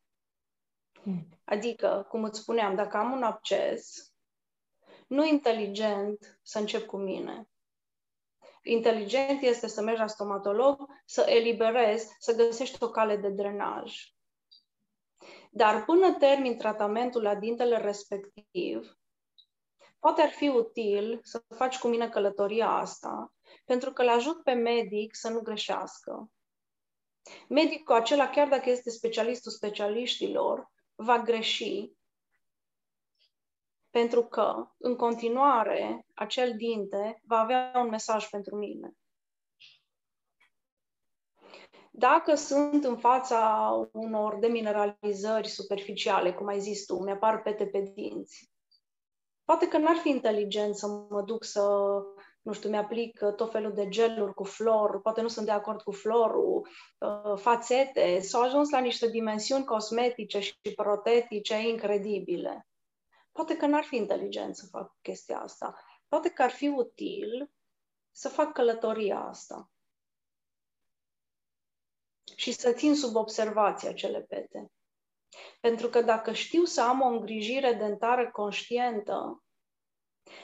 Hmm. Adică, cum îți spuneam, dacă am un acces, nu inteligent să încep cu mine. Inteligent este să mergi la stomatolog, să eliberezi, să găsești o cale de drenaj. Dar până termin tratamentul la dintele respectiv, poate ar fi util să faci cu mine călătoria asta, pentru că îl ajut pe medic să nu greșească. Medicul acela, chiar dacă este specialistul specialiștilor, va greși pentru că, în continuare, acel dinte va avea un mesaj pentru mine. Dacă sunt în fața unor demineralizări superficiale, cum ai zis tu, mi-apar pete pe dinți, poate că n-ar fi inteligent să mă duc să, nu știu, mi-aplic tot felul de geluri cu flor, poate nu sunt de acord cu florul, uh, fațete, s-au ajuns la niște dimensiuni cosmetice și protetice incredibile. Poate că n-ar fi inteligent să fac chestia asta. Poate că ar fi util să fac călătoria asta și să țin sub observație acele pete. Pentru că dacă știu să am o îngrijire dentară conștientă,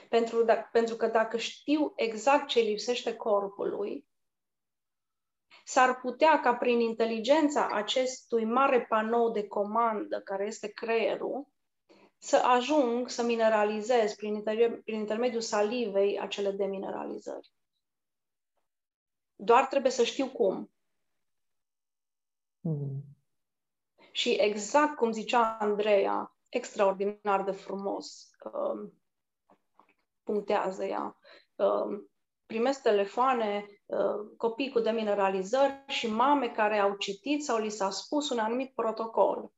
pentru, da, pentru că dacă știu exact ce lipsește corpului, s-ar putea ca prin inteligența acestui mare panou de comandă care este creierul, să ajung să mineralizez prin, inter- prin intermediul salivei acele demineralizări. Doar trebuie să știu cum. Mm. Și exact cum zicea Andreea, extraordinar de frumos um, punctează ea. Um, primesc telefoane, uh, copii cu demineralizări și mame care au citit sau li s-a spus un anumit protocol.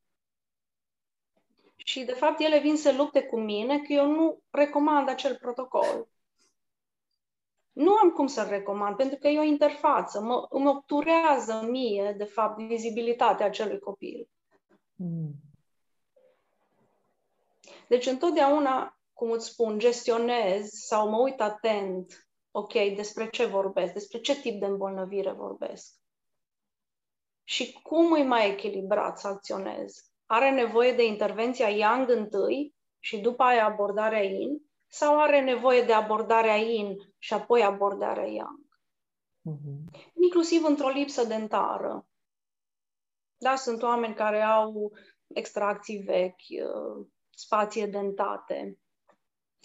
Și, de fapt, ele vin să lupte cu mine că eu nu recomand acel protocol. Nu am cum să-l recomand, pentru că e o interfață. Mă, îmi obturează mie, de fapt, vizibilitatea acelui copil. Mm. Deci, întotdeauna, cum îți spun, gestionez sau mă uit atent, ok, despre ce vorbesc, despre ce tip de îmbolnăvire vorbesc. Și cum îi mai echilibrat să acționez are nevoie de intervenția Yang întâi și după aia abordarea Yin? Sau are nevoie de abordarea Yin și apoi abordarea Yang? Uh-huh. Inclusiv într-o lipsă dentară. Da, sunt oameni care au extracții vechi, uh, spații dentate.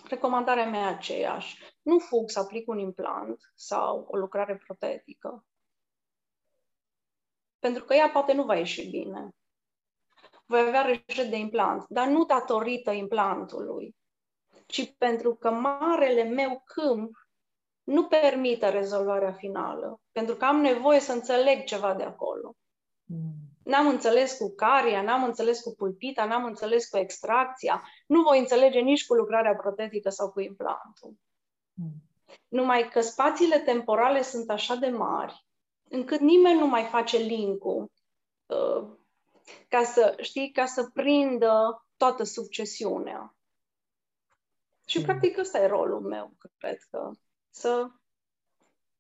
Recomandarea mea e aceeași. Nu fug să aplic un implant sau o lucrare protetică. Pentru că ea poate nu va ieși bine voi avea rejet de implant, dar nu datorită implantului, ci pentru că marele meu câmp nu permite rezolvarea finală, pentru că am nevoie să înțeleg ceva de acolo. Mm. N-am înțeles cu caria, n-am înțeles cu pulpita, n-am înțeles cu extracția, nu voi înțelege nici cu lucrarea protetică sau cu implantul. Mm. Numai că spațiile temporale sunt așa de mari, încât nimeni nu mai face link-ul uh, ca să, știi, ca să prindă toată succesiunea. Și, mm. practic, ăsta e rolul meu, cred că. Să,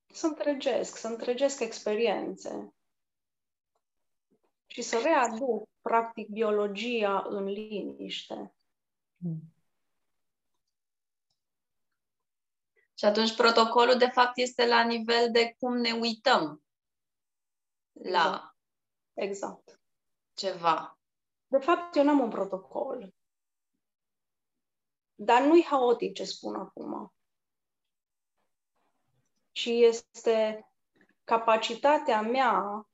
să întregesc, să întregesc experiențe. Și să readuc, practic, biologia în liniște. Mm. Și atunci protocolul, de fapt, este la nivel de cum ne uităm la... Exact. Ceva. De fapt, eu n-am un protocol. Dar nu-i haotic ce spun acum. Și este capacitatea mea,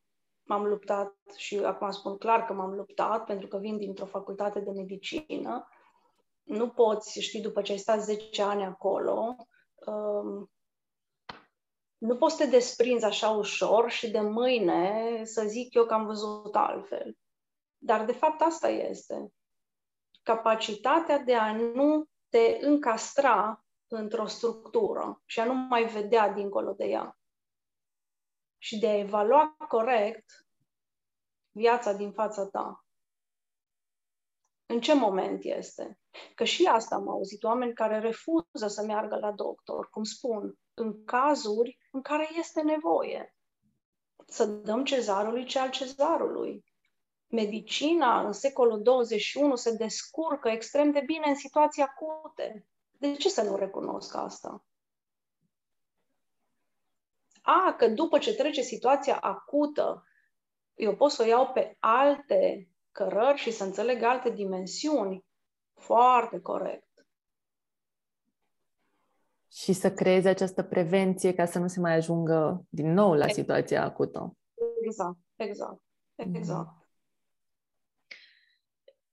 m-am luptat și acum spun clar că m-am luptat pentru că vin dintr-o facultate de medicină. Nu poți, știi, după ce ai stat 10 ani acolo, um, nu poți să te desprinzi așa ușor și de mâine să zic eu că am văzut altfel. Dar de fapt asta este. Capacitatea de a nu te încastra într-o structură și a nu mai vedea dincolo de ea. Și de a evalua corect viața din fața ta. În ce moment este? Că și asta am auzit, oameni care refuză să meargă la doctor, cum spun, în cazuri în care este nevoie. Să dăm cezarului ce al cezarului. Medicina în secolul 21 se descurcă extrem de bine în situații acute. De ce să nu recunosc asta? A, că după ce trece situația acută, eu pot să o iau pe alte cărări și să înțeleg alte dimensiuni. Foarte corect și să creeze această prevenție ca să nu se mai ajungă din nou la situația acută. Exact, exact, mhm. exact.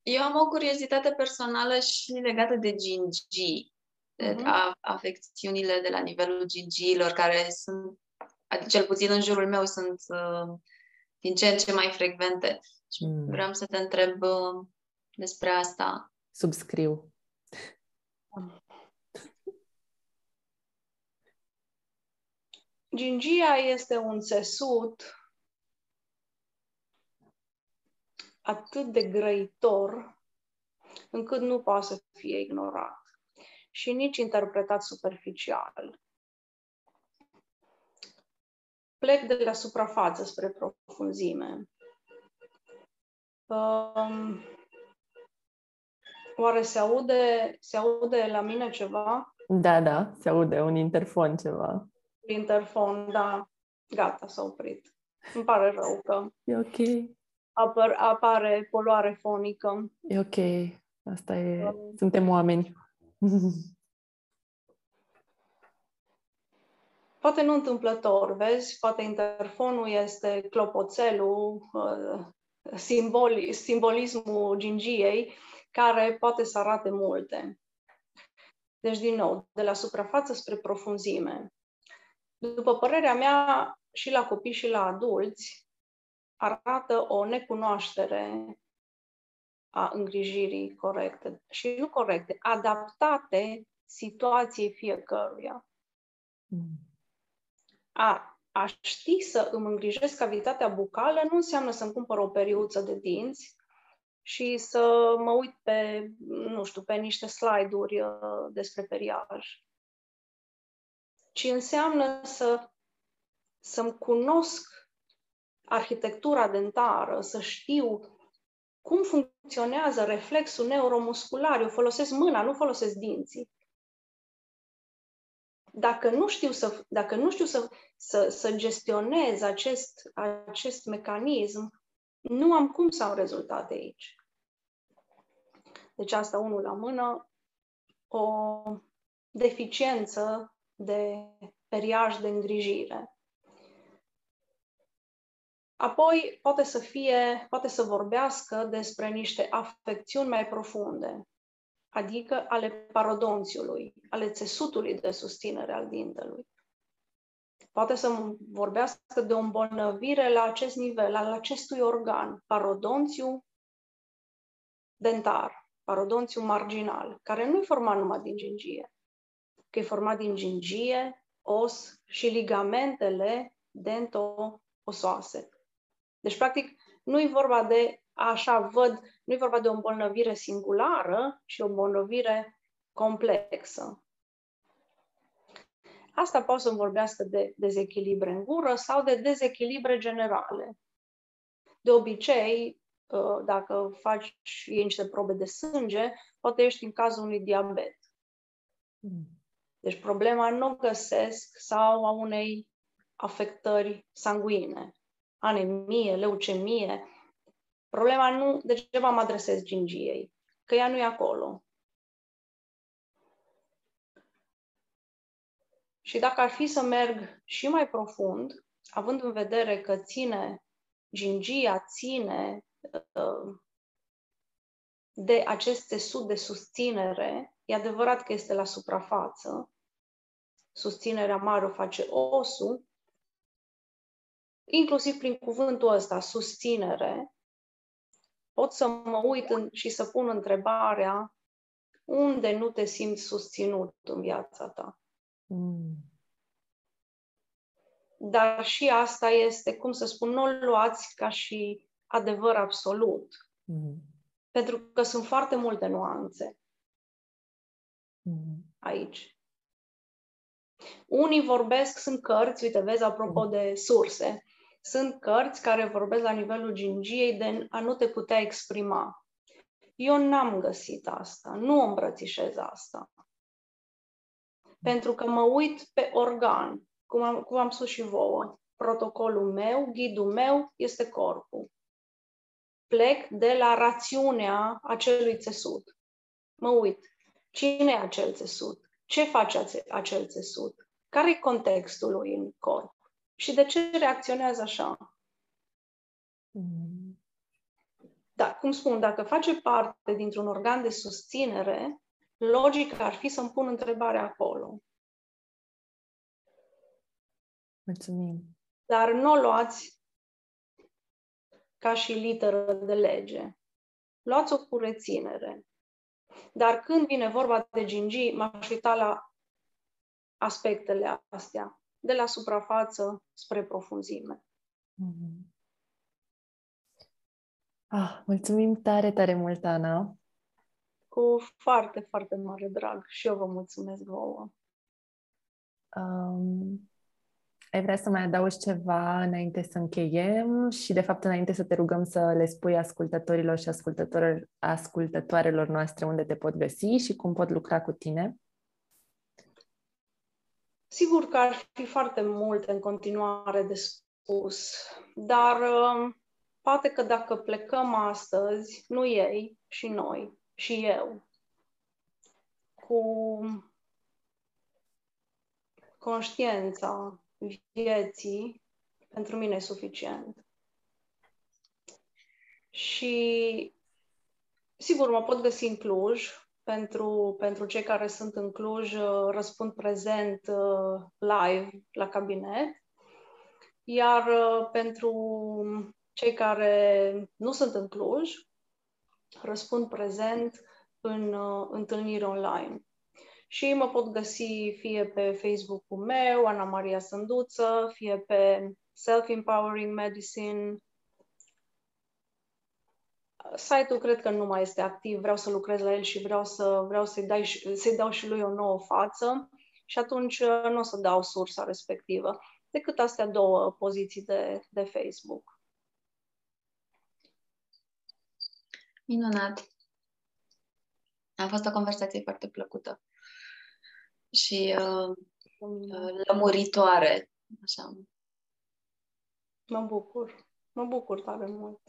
Eu am o curiozitate personală și legată de gingi, mm-hmm. a, afecțiunile de la nivelul gingiilor, care sunt, adică cel puțin în jurul meu, sunt uh, din ce în ce mai frecvente. Și mm. vreau să te întreb uh, despre asta. Subscriu. Gingia este un țesut atât de grăitor încât nu poate să fie ignorat și nici interpretat superficial. Plec de la suprafață spre profunzime. Um, oare se aude, se aude la mine ceva? Da, da, se aude un interfon ceva interfon, da, gata, s-a oprit. Îmi pare rău că e ok. Apar, apare poluare fonică. E ok, asta e, um, suntem oameni. Poate nu întâmplător, vezi? Poate interfonul este clopoțelul, uh, simboli, simbolismul gingiei, care poate să arate multe. Deci, din nou, de la suprafață spre profunzime după părerea mea, și la copii și la adulți, arată o necunoaștere a îngrijirii corecte. Și nu corecte, adaptate situației fiecăruia. Mm. A, a ști să îmi îngrijesc cavitatea bucală nu înseamnă să-mi cumpăr o periuță de dinți și să mă uit pe, nu știu, pe niște slide-uri uh, despre periaj ci înseamnă să, să-mi cunosc arhitectura dentară, să știu cum funcționează reflexul neuromuscular. Eu folosesc mâna, nu folosesc dinții. Dacă nu știu să, dacă nu știu să, să, să gestionez acest, acest mecanism, nu am cum să am rezultate aici. Deci asta unul la mână, o deficiență de periaj de îngrijire. Apoi poate să fie, poate să vorbească despre niște afecțiuni mai profunde, adică ale parodonțiului, ale țesutului de susținere al dintelui. Poate să vorbească de o îmbolnăvire la acest nivel, al acestui organ, parodonțiu dentar, parodonțiu marginal, care nu e format numai din gingie, că e format din gingie, os și ligamentele dento-osoase. Deci, practic, nu e vorba de, așa văd, nu e vorba de o îmbolnăvire singulară, ci o îmbolnăvire complexă. Asta poate să vorbească de dezechilibre în gură sau de dezechilibre generale. De obicei, ă, dacă faci niște probe de sânge, poate ești în cazul unui diabet. Mm. Deci problema nu găsesc sau a unei afectări sanguine, anemie, leucemie. Problema nu, degeaba mă adresez gingiei, că ea nu e acolo. Și dacă ar fi să merg și mai profund, având în vedere că ține gingia, ține uh, de acest tesut de susținere, e adevărat că este la suprafață, susținerea mare o face osul, inclusiv prin cuvântul ăsta, susținere, pot să mă uit în, și să pun întrebarea unde nu te simți susținut în viața ta. Mm. Dar și asta este, cum să spun, nu o luați ca și adevăr absolut. Mm. Pentru că sunt foarte multe nuanțe mm. aici. Unii vorbesc, sunt cărți, uite, vezi, apropo mm. de surse, sunt cărți care vorbesc la nivelul gingiei de a nu te putea exprima. Eu n-am găsit asta, nu îmbrățișez asta. Pentru că mă uit pe organ, cum am, cum am spus și vouă. Protocolul meu, ghidul meu este corpul. Plec de la rațiunea acelui țesut. Mă uit. Cine e acel țesut? Ce face acel țesut? Care e contextul lui în corp? Și de ce reacționează așa? Mm. Da, cum spun, dacă face parte dintr-un organ de susținere, logic ar fi să-mi pun întrebarea acolo. Mulțumim. Dar nu o luați ca și literă de lege. Luați-o cu reținere. Dar când vine vorba de gingii, m-aș uita la aspectele astea, de la suprafață spre profunzime. Mm-hmm. Ah, mulțumim tare, tare mult, Ana. Cu foarte, foarte mare drag. Și eu vă mulțumesc vouă. Um, ai vrea să mai adaugi ceva înainte să încheiem și, de fapt, înainte să te rugăm să le spui ascultătorilor și ascultătorilor, ascultătoarelor noastre unde te pot găsi și cum pot lucra cu tine? Sigur că ar fi foarte multe în continuare de spus, dar uh, poate că dacă plecăm astăzi, nu ei și noi, și eu, cu conștiința vieții, pentru mine e suficient. Și sigur, mă pot găsi în Cluj. Pentru, pentru cei care sunt în Cluj, răspund prezent uh, live la cabinet. Iar uh, pentru cei care nu sunt în Cluj, răspund prezent în uh, întâlniri online și mă pot găsi fie pe Facebook-ul meu, Ana Maria Sânduță, fie pe Self-Empowering Medicine. Site-ul cred că nu mai este activ, vreau să lucrez la el și vreau, să, vreau să-i, dai, să-i dau și lui o nouă față și atunci uh, nu o să dau sursa respectivă, decât astea două poziții de, de Facebook. Minunat! A fost o conversație foarte plăcută și uh, uh, lămuritoare. Așa. Mă bucur. Mă bucur tare mult.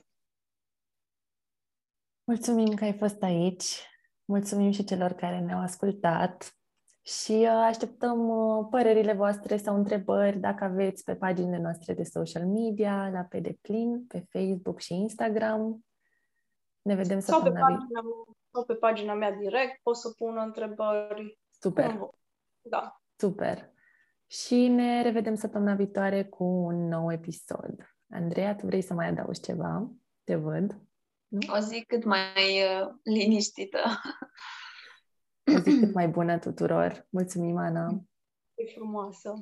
Mulțumim că ai fost aici. Mulțumim și celor care ne-au ascultat. Și uh, așteptăm uh, părerile voastre sau întrebări dacă aveți pe paginile noastre de social media, la pe deplin, pe Facebook și Instagram. Ne vedem sau pe, pagina, sau pe pagina mea direct, pot să pun întrebări. Super. Da. Super. Și ne revedem săptămâna viitoare cu un nou episod. Andreea, tu vrei să mai adaugi ceva? Te văd. Nu? O zi cât mai uh, liniștită. O zi cât mai bună tuturor. Mulțumim, Ana. E frumoasă.